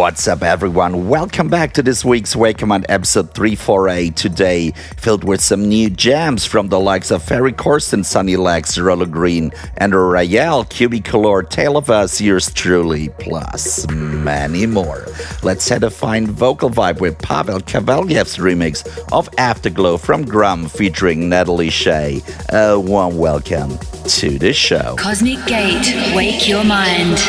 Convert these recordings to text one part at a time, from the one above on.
What's up, everyone? Welcome back to this week's Wake Command episode 348. Today, filled with some new gems from the likes of Ferry Corsten, Sunny Lax, Rolo Green, and Royale, Cubicolor, Tale of Us, yours truly, plus many more. Let's have a fine vocal vibe with Pavel Khvaleev's remix of Afterglow from Grum featuring Natalie Shea. A warm welcome to the show. Cosmic Gate, wake your mind.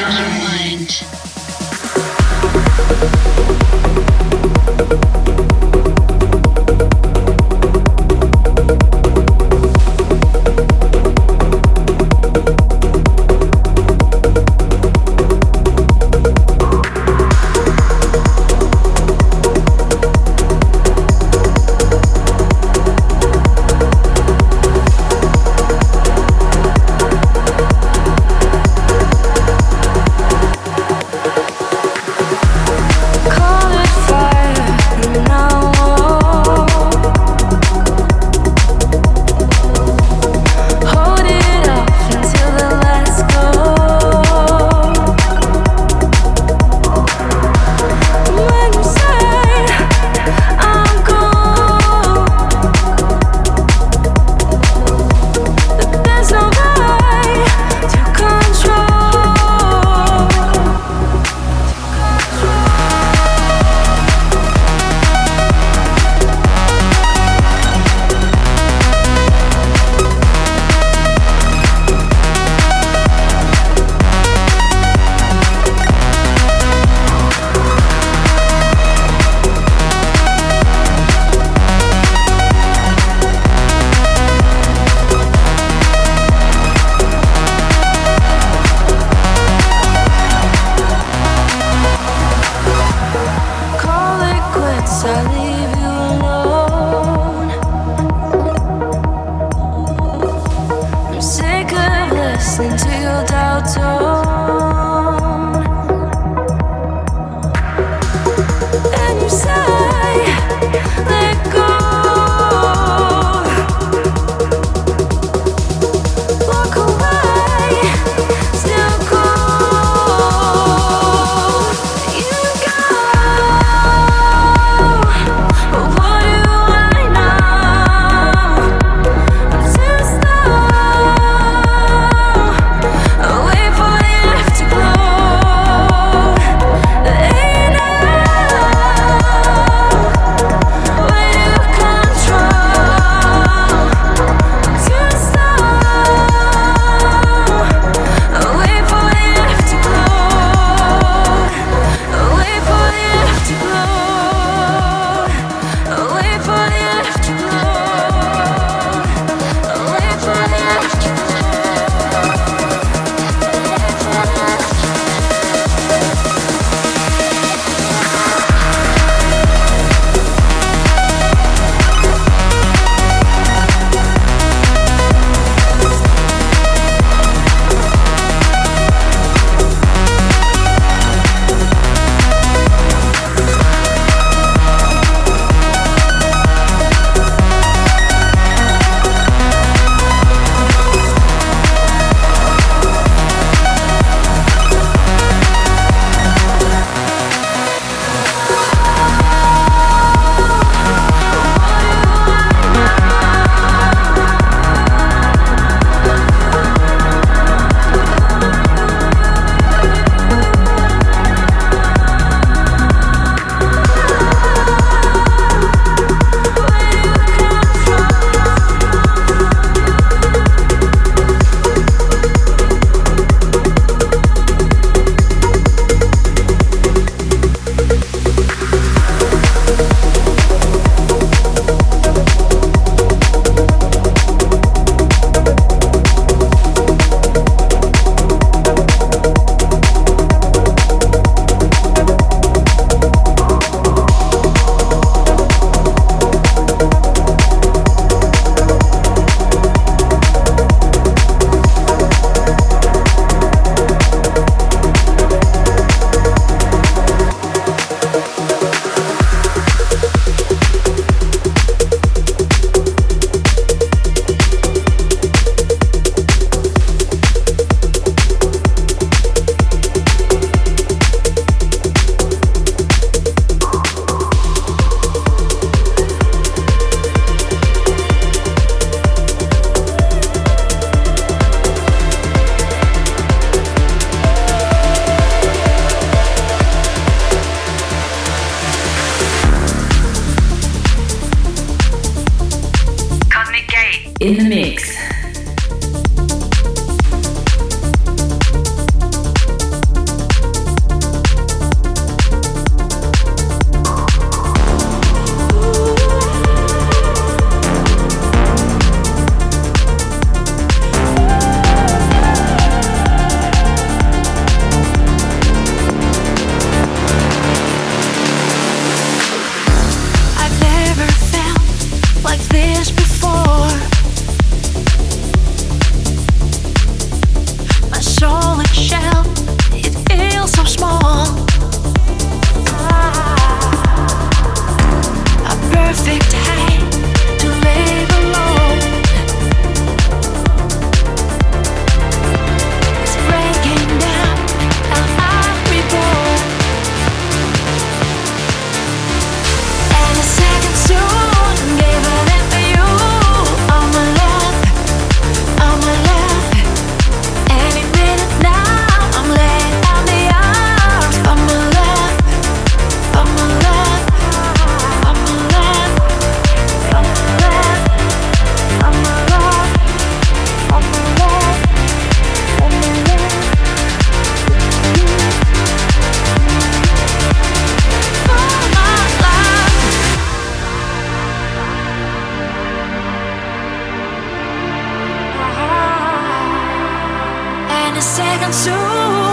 A second soon.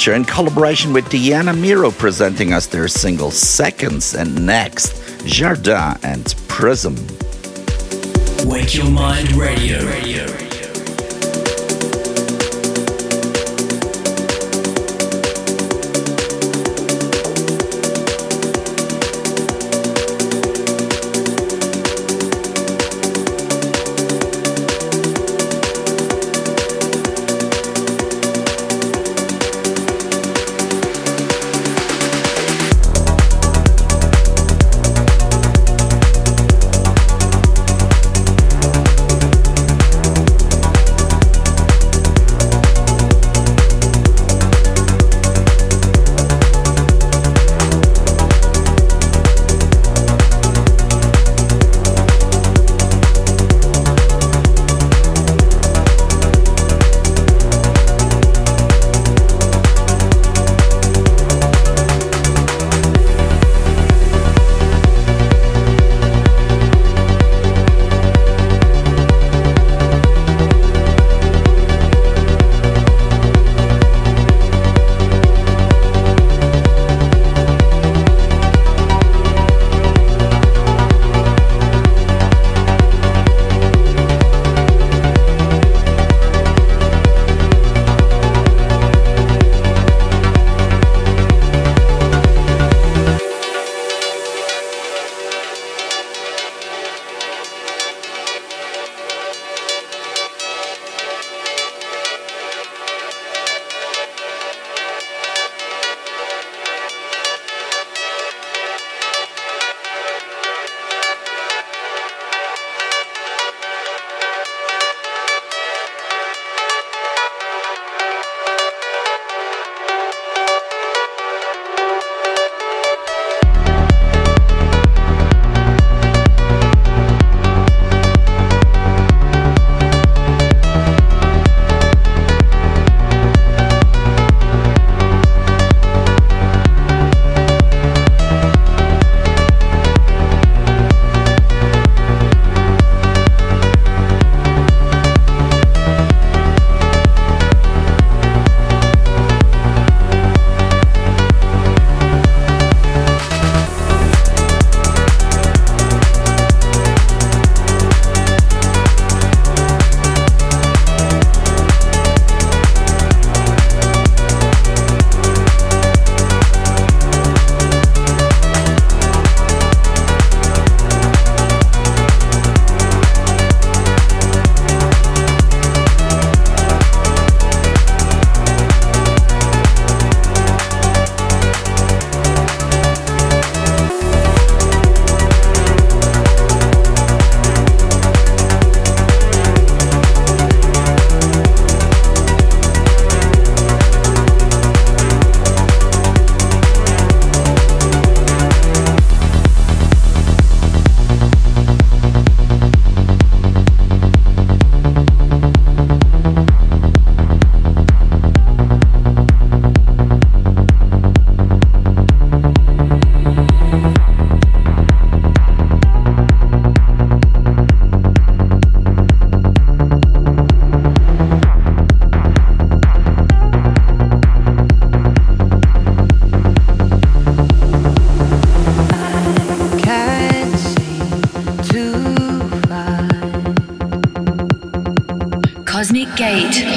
Culture in collaboration with Diana Miro presenting us their single Seconds and next Jardin and Prism. Wake Your Mind Radio. Radio.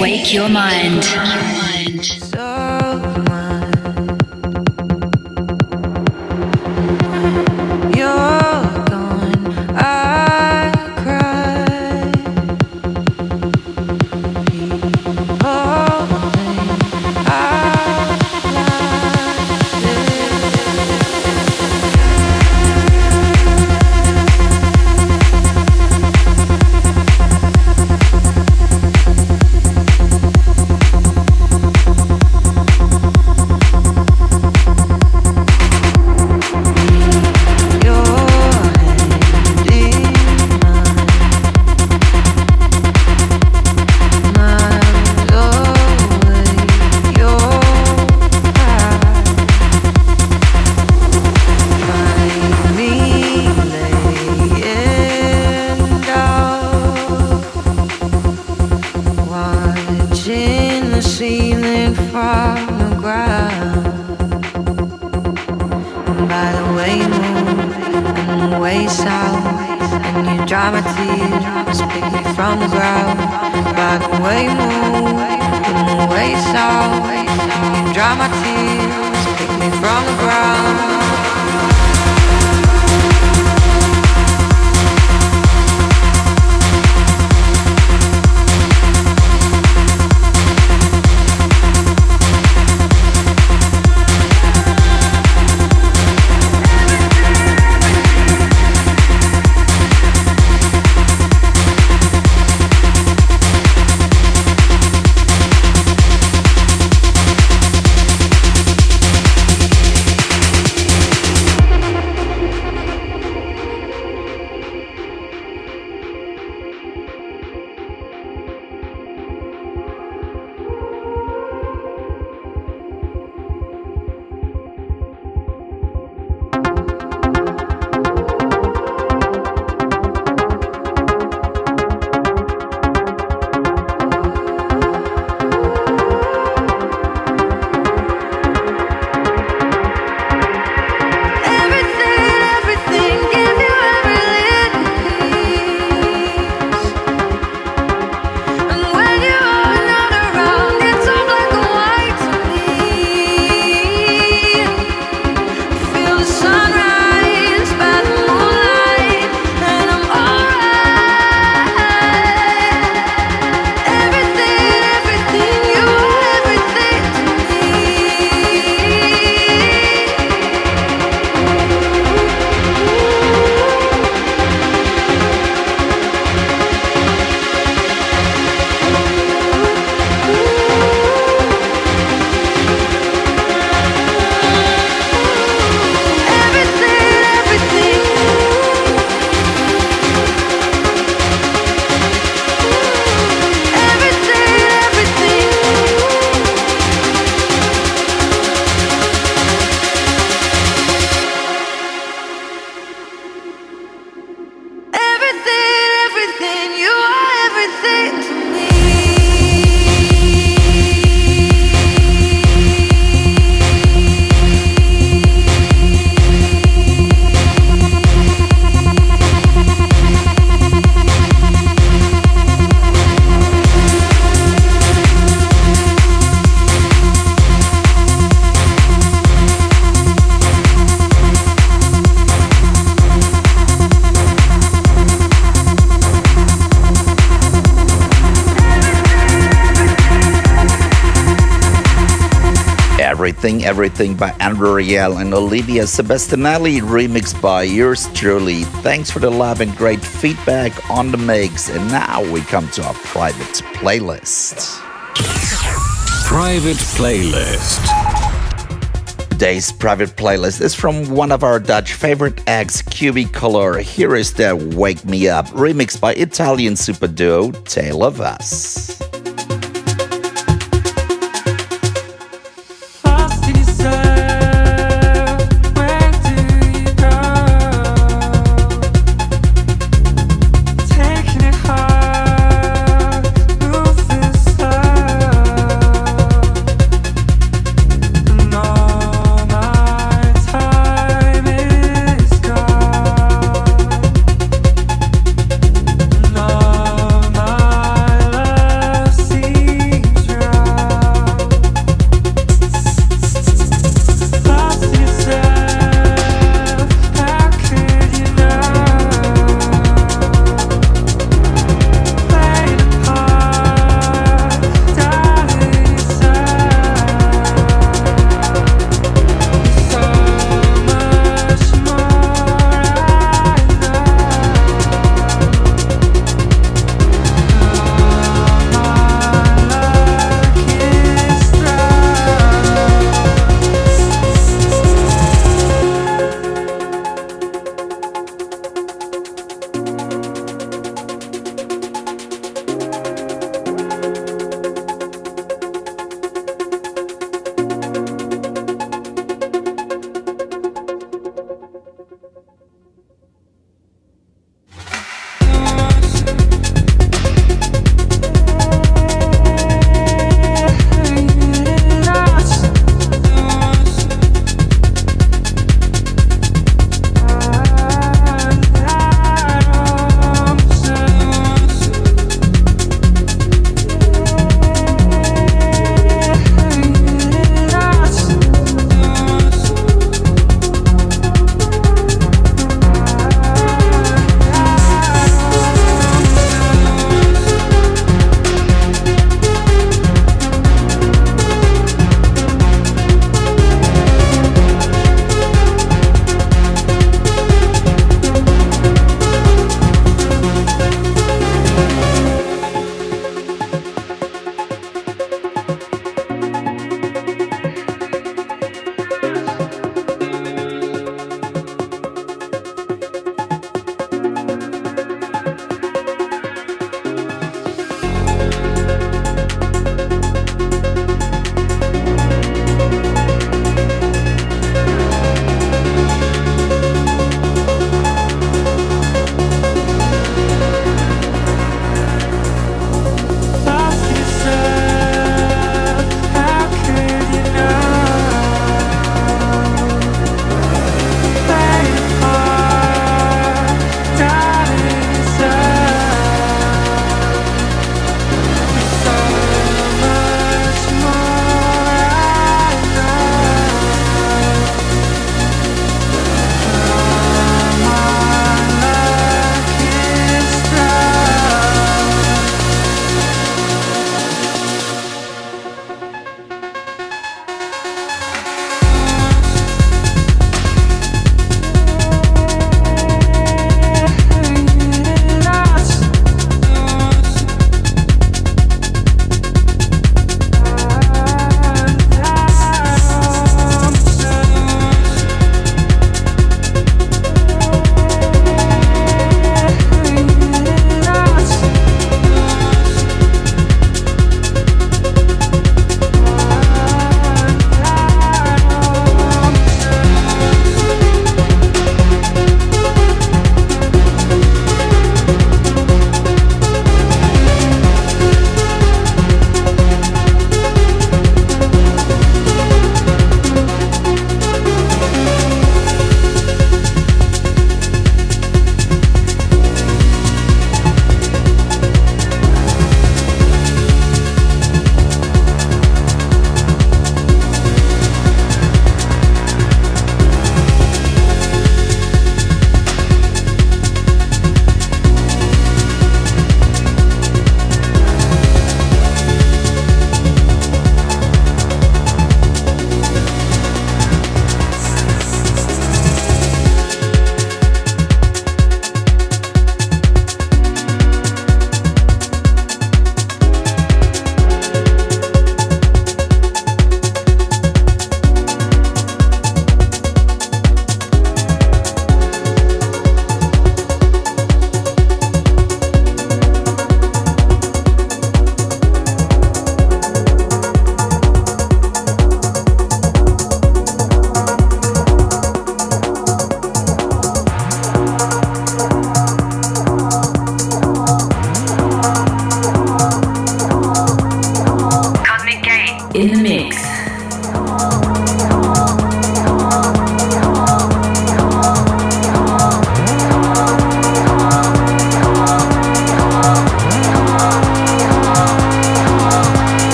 Wake your mind. Everything, by Andrew Rayel and Olivia Sebastianelli, remixed by yours truly. Thanks for the love and great feedback on the mix. And now we come to our private playlist. Private playlist. Today's private playlist is from one of our Dutch favorite acts, Cubicolor. Here is their Wake Me Up, remixed by Italian super duo Tale of Us.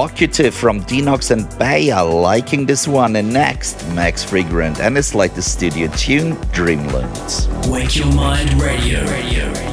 Provocative from Dinox and Baya liking this one. And next, Max Freegrant and his latest studio tune, Dreamland. Wake Your Mind Radio. Radio. Thank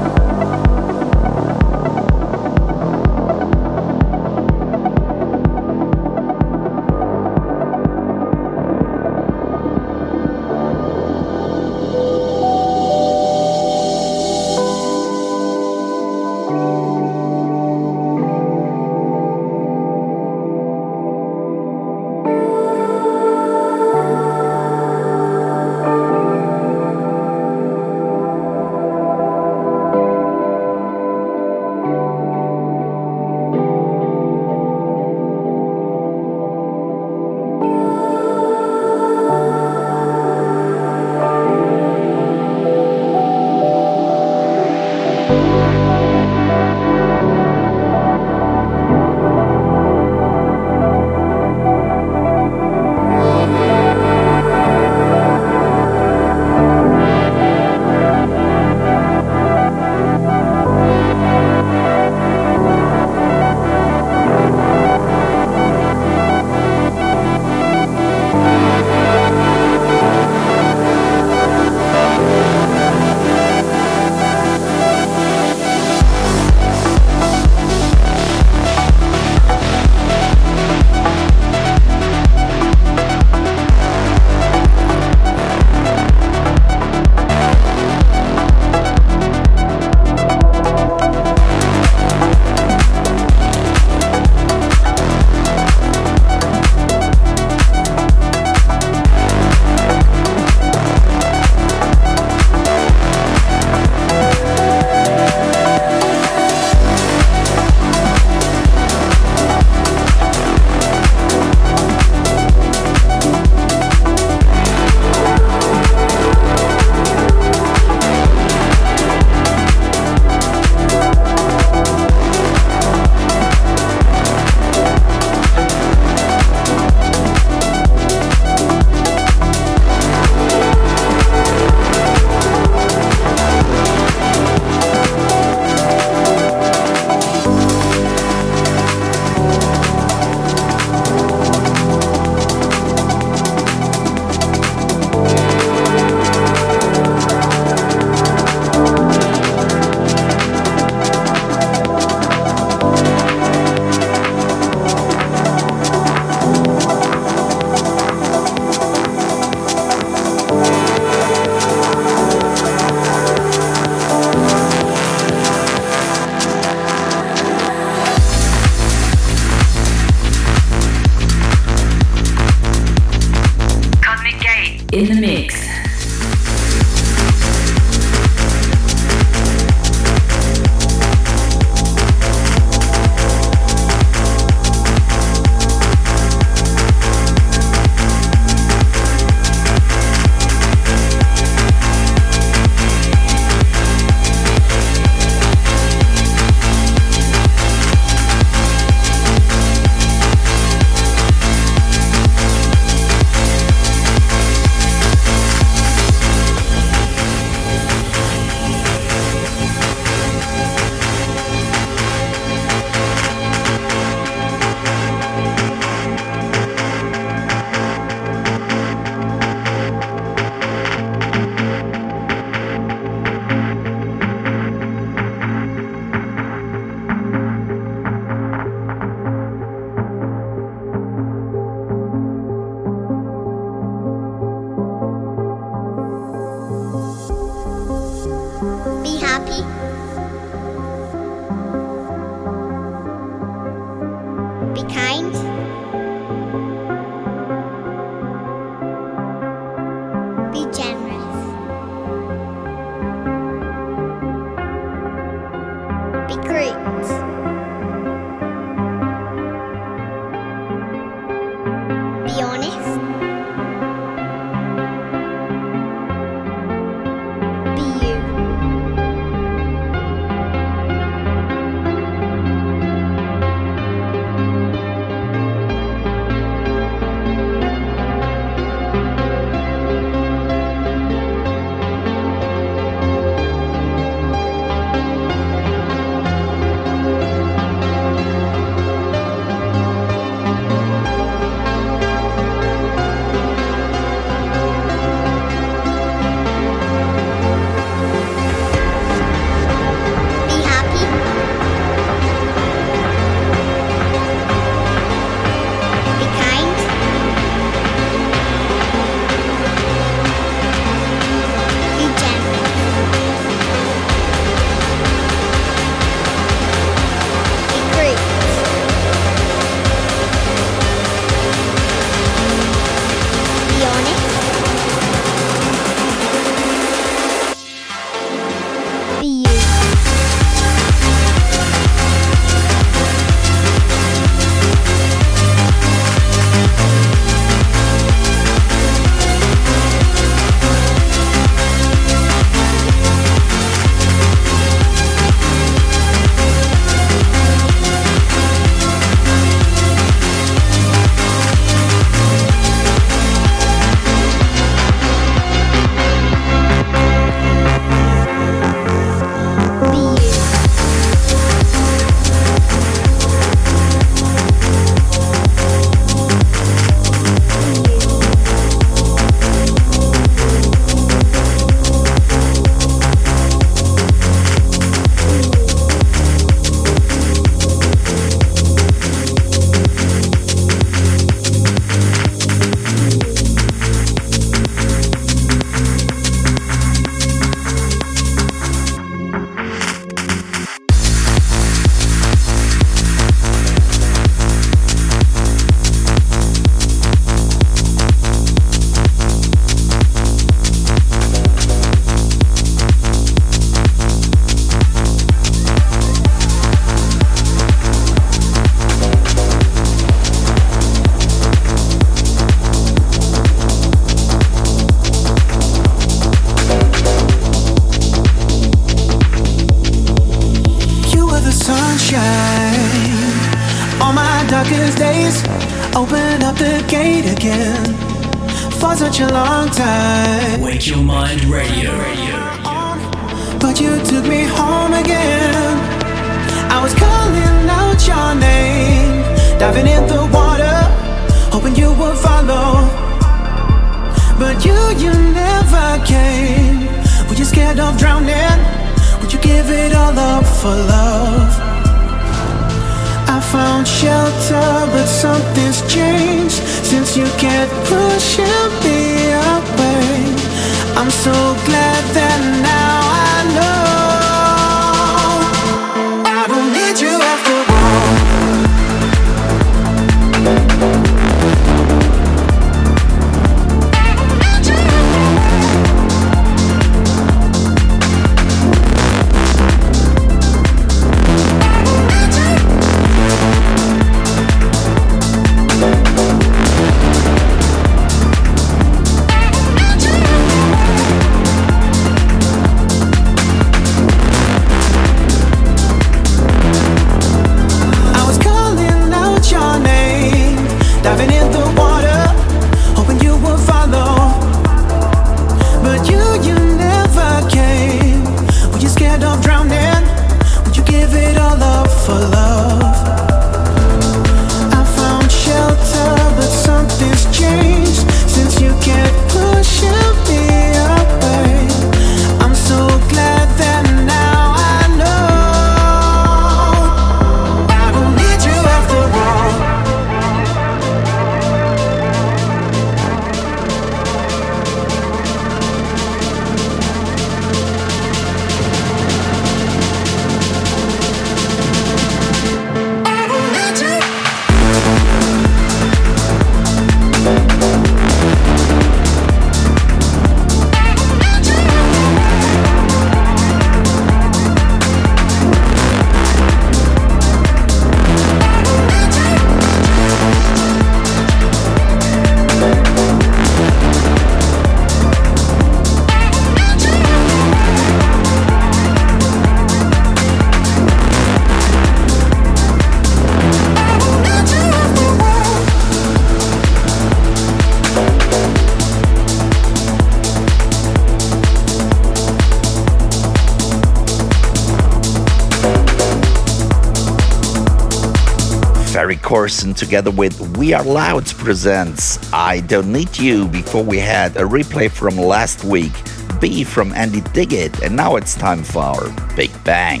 And together with We Are Loud presents I Don't Need You before we had a replay from last week, B from Andy Duguid, and now it's time for our Big Bang.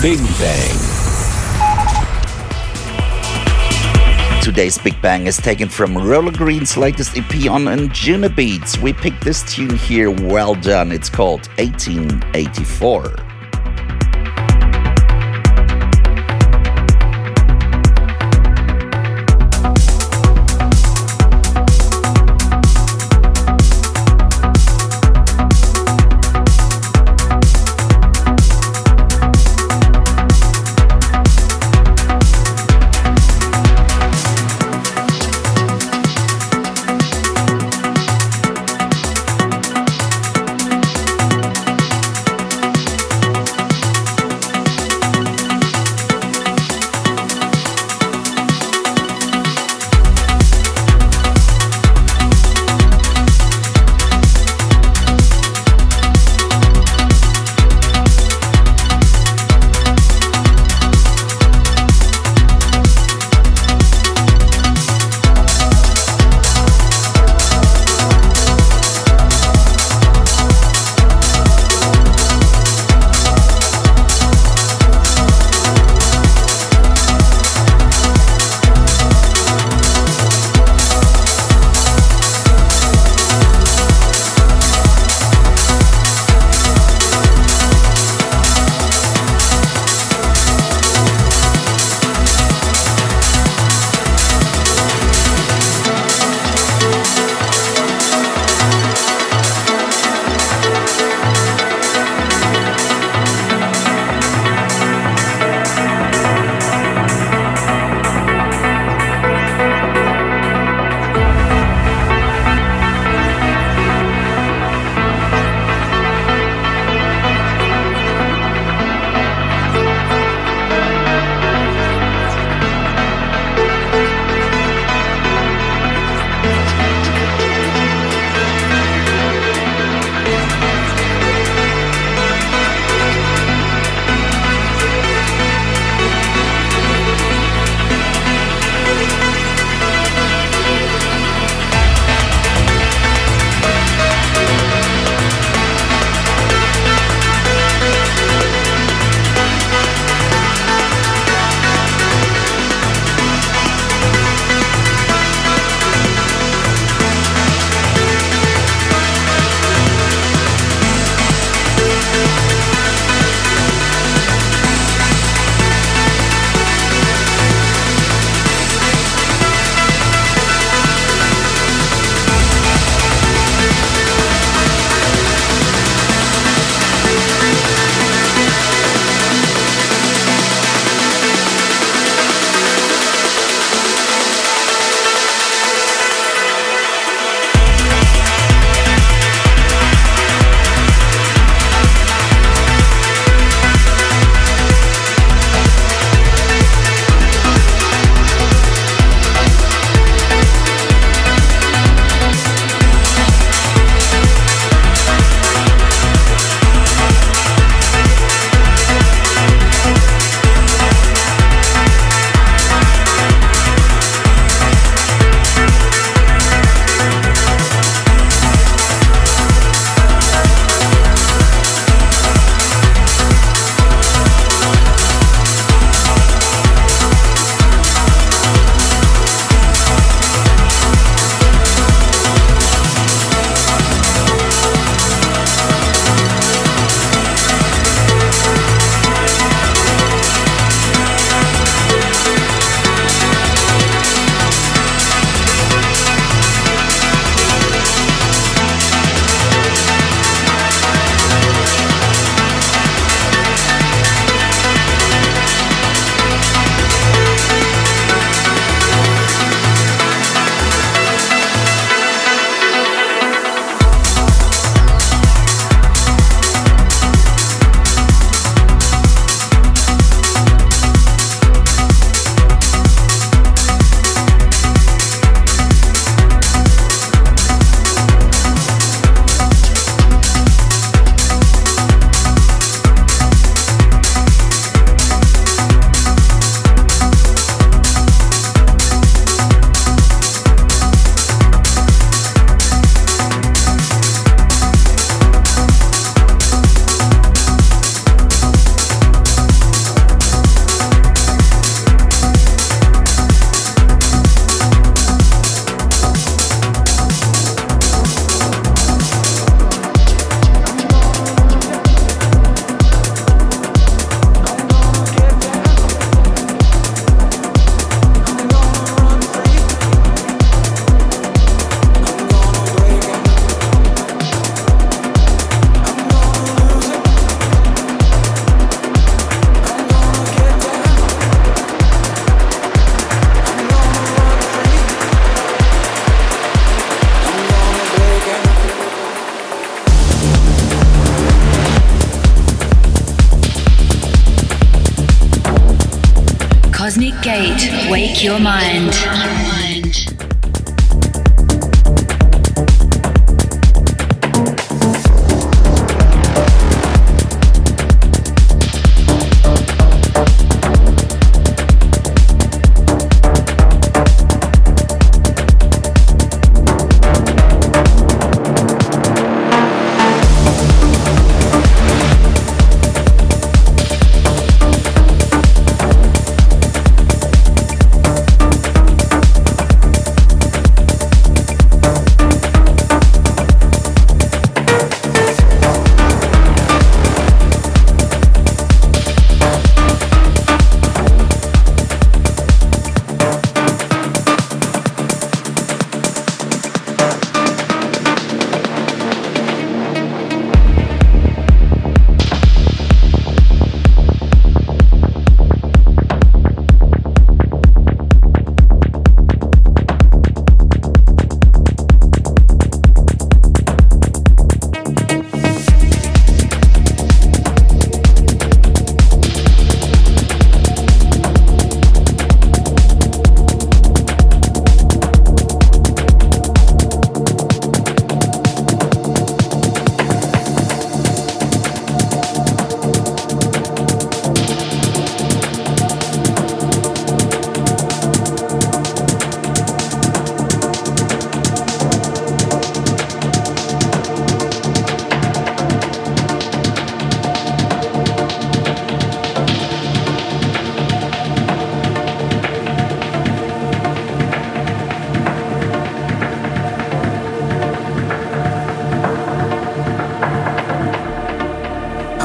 Big Bang. Today's Big Bang is taken from Roller Green's latest EP on Anjunabeats. We picked this tune here, well done. It's called 1884.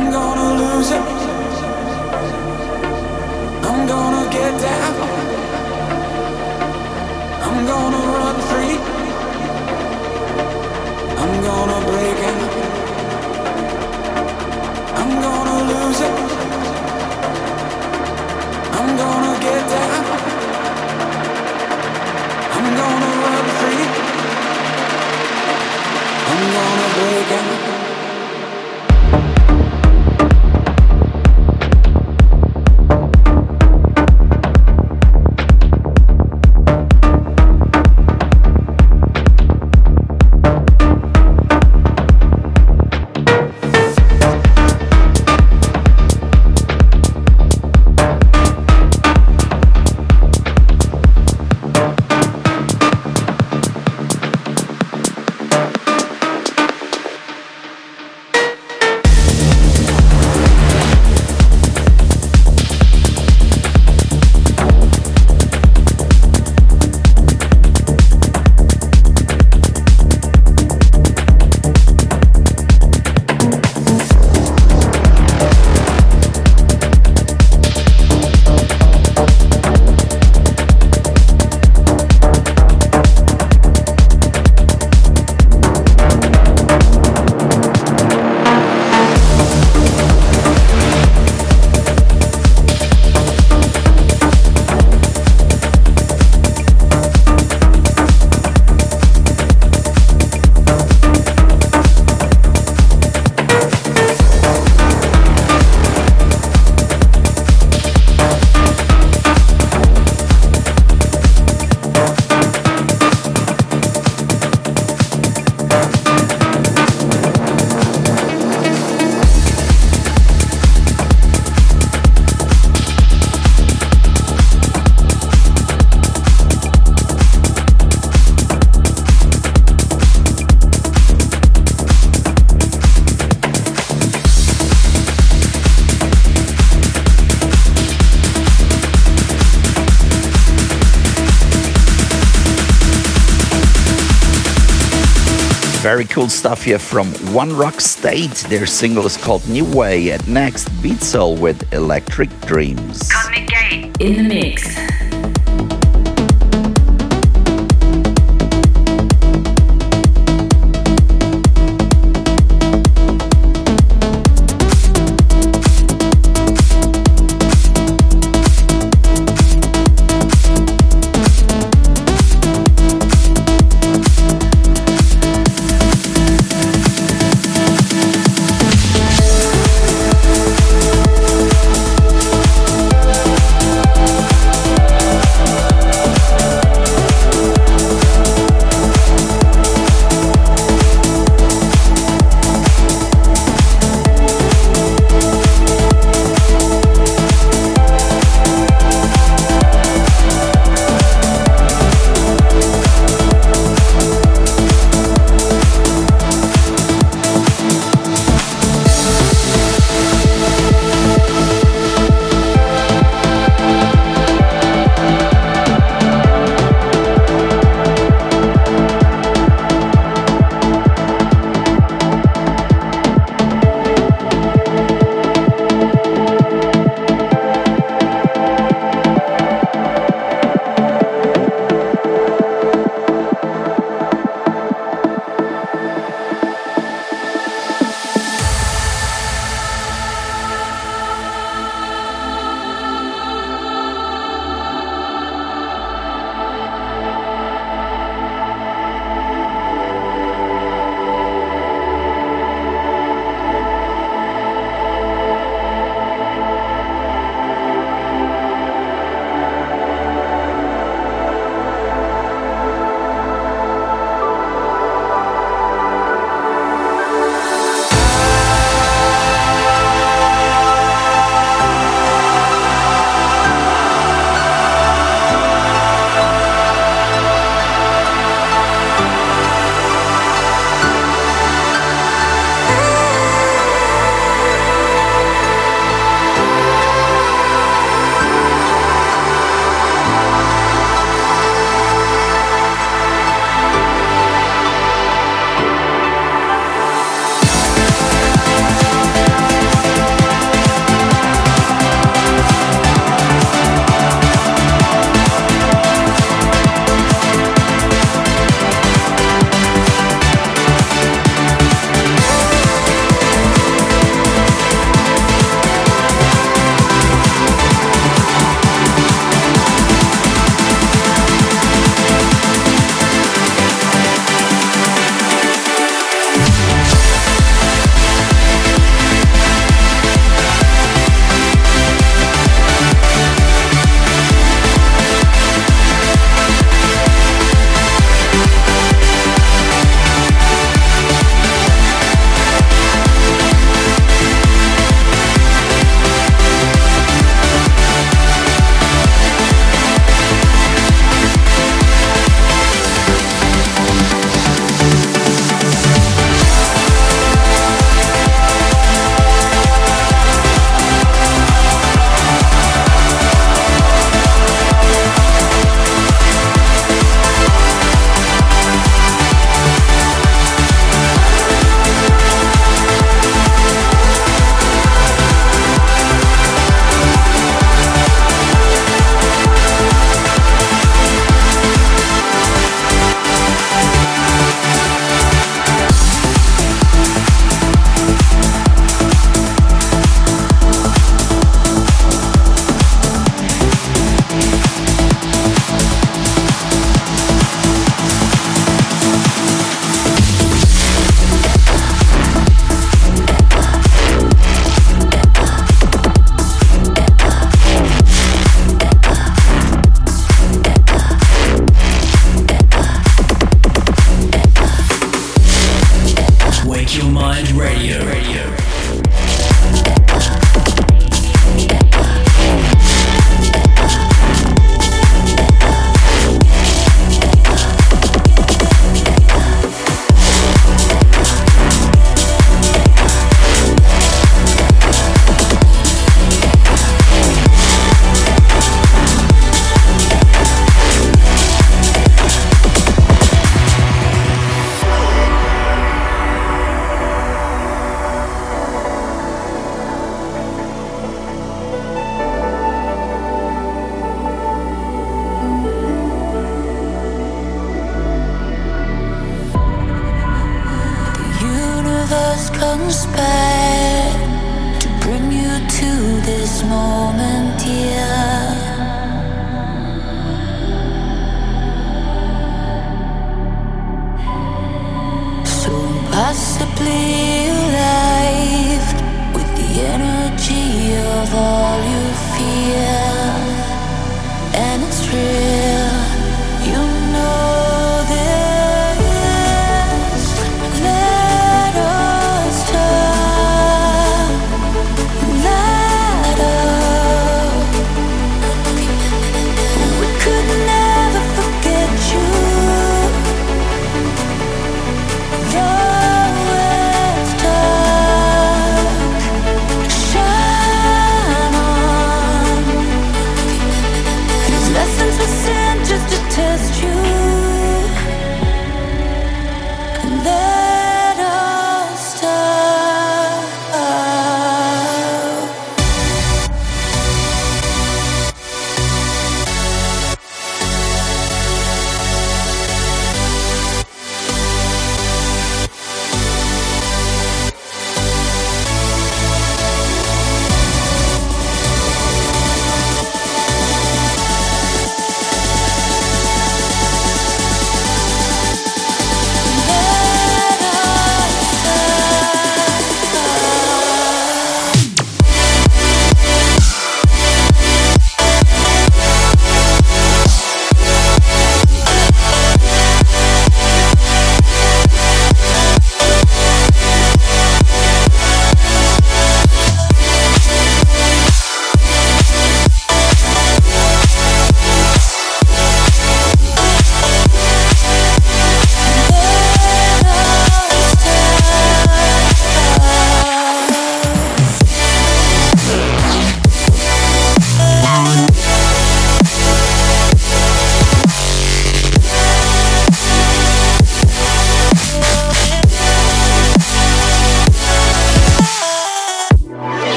I'm gonna lose it. I'm gonna get down. I'm gonna run Very cool stuff here from One Rock State. Their single is called New Way. And next, Beat Soul with Electric Dreams. Cosmic Gate in the mix.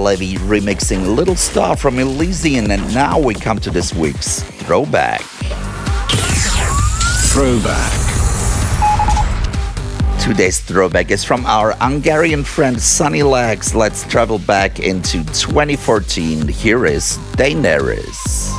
Levy remixing Little Star from Elysian, and now we come to this week's Throwback. Throwback. Today's throwback is from our Hungarian friend Sunny Lax. Let's travel back into 2014. Here is Daenerys.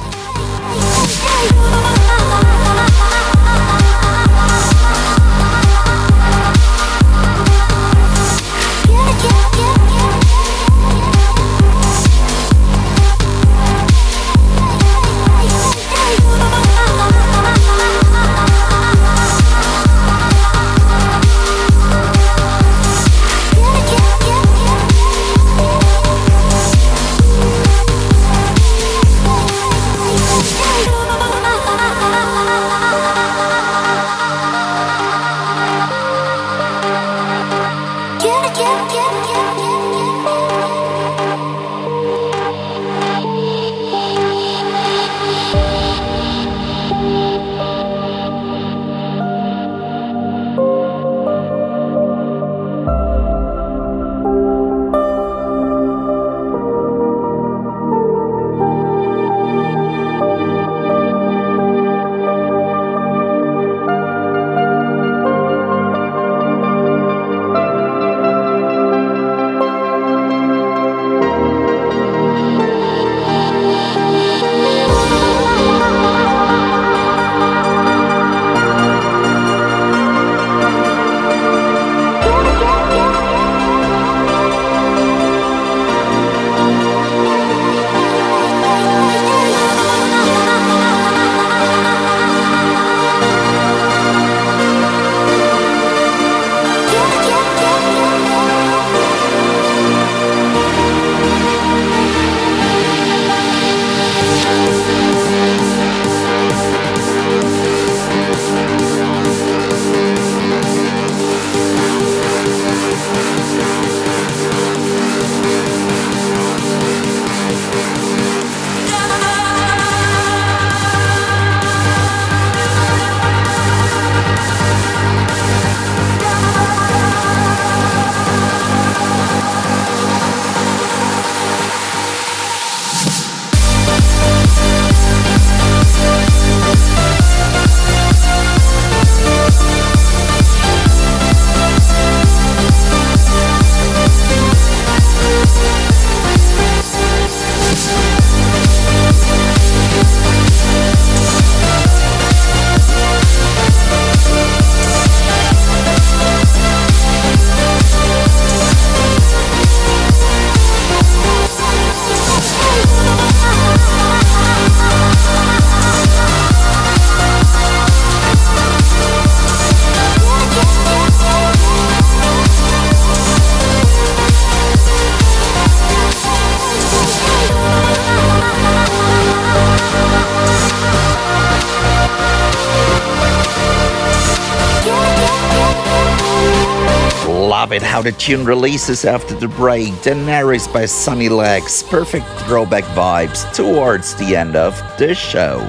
It the tune releases after the break. Daenerys by Sunny Lax. Perfect throwback vibes towards the end of the show.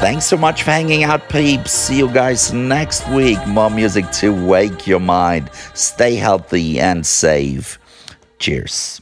Thanks so much for hanging out, peeps. See you guys next week. More music to wake your mind. Stay healthy and safe. Cheers.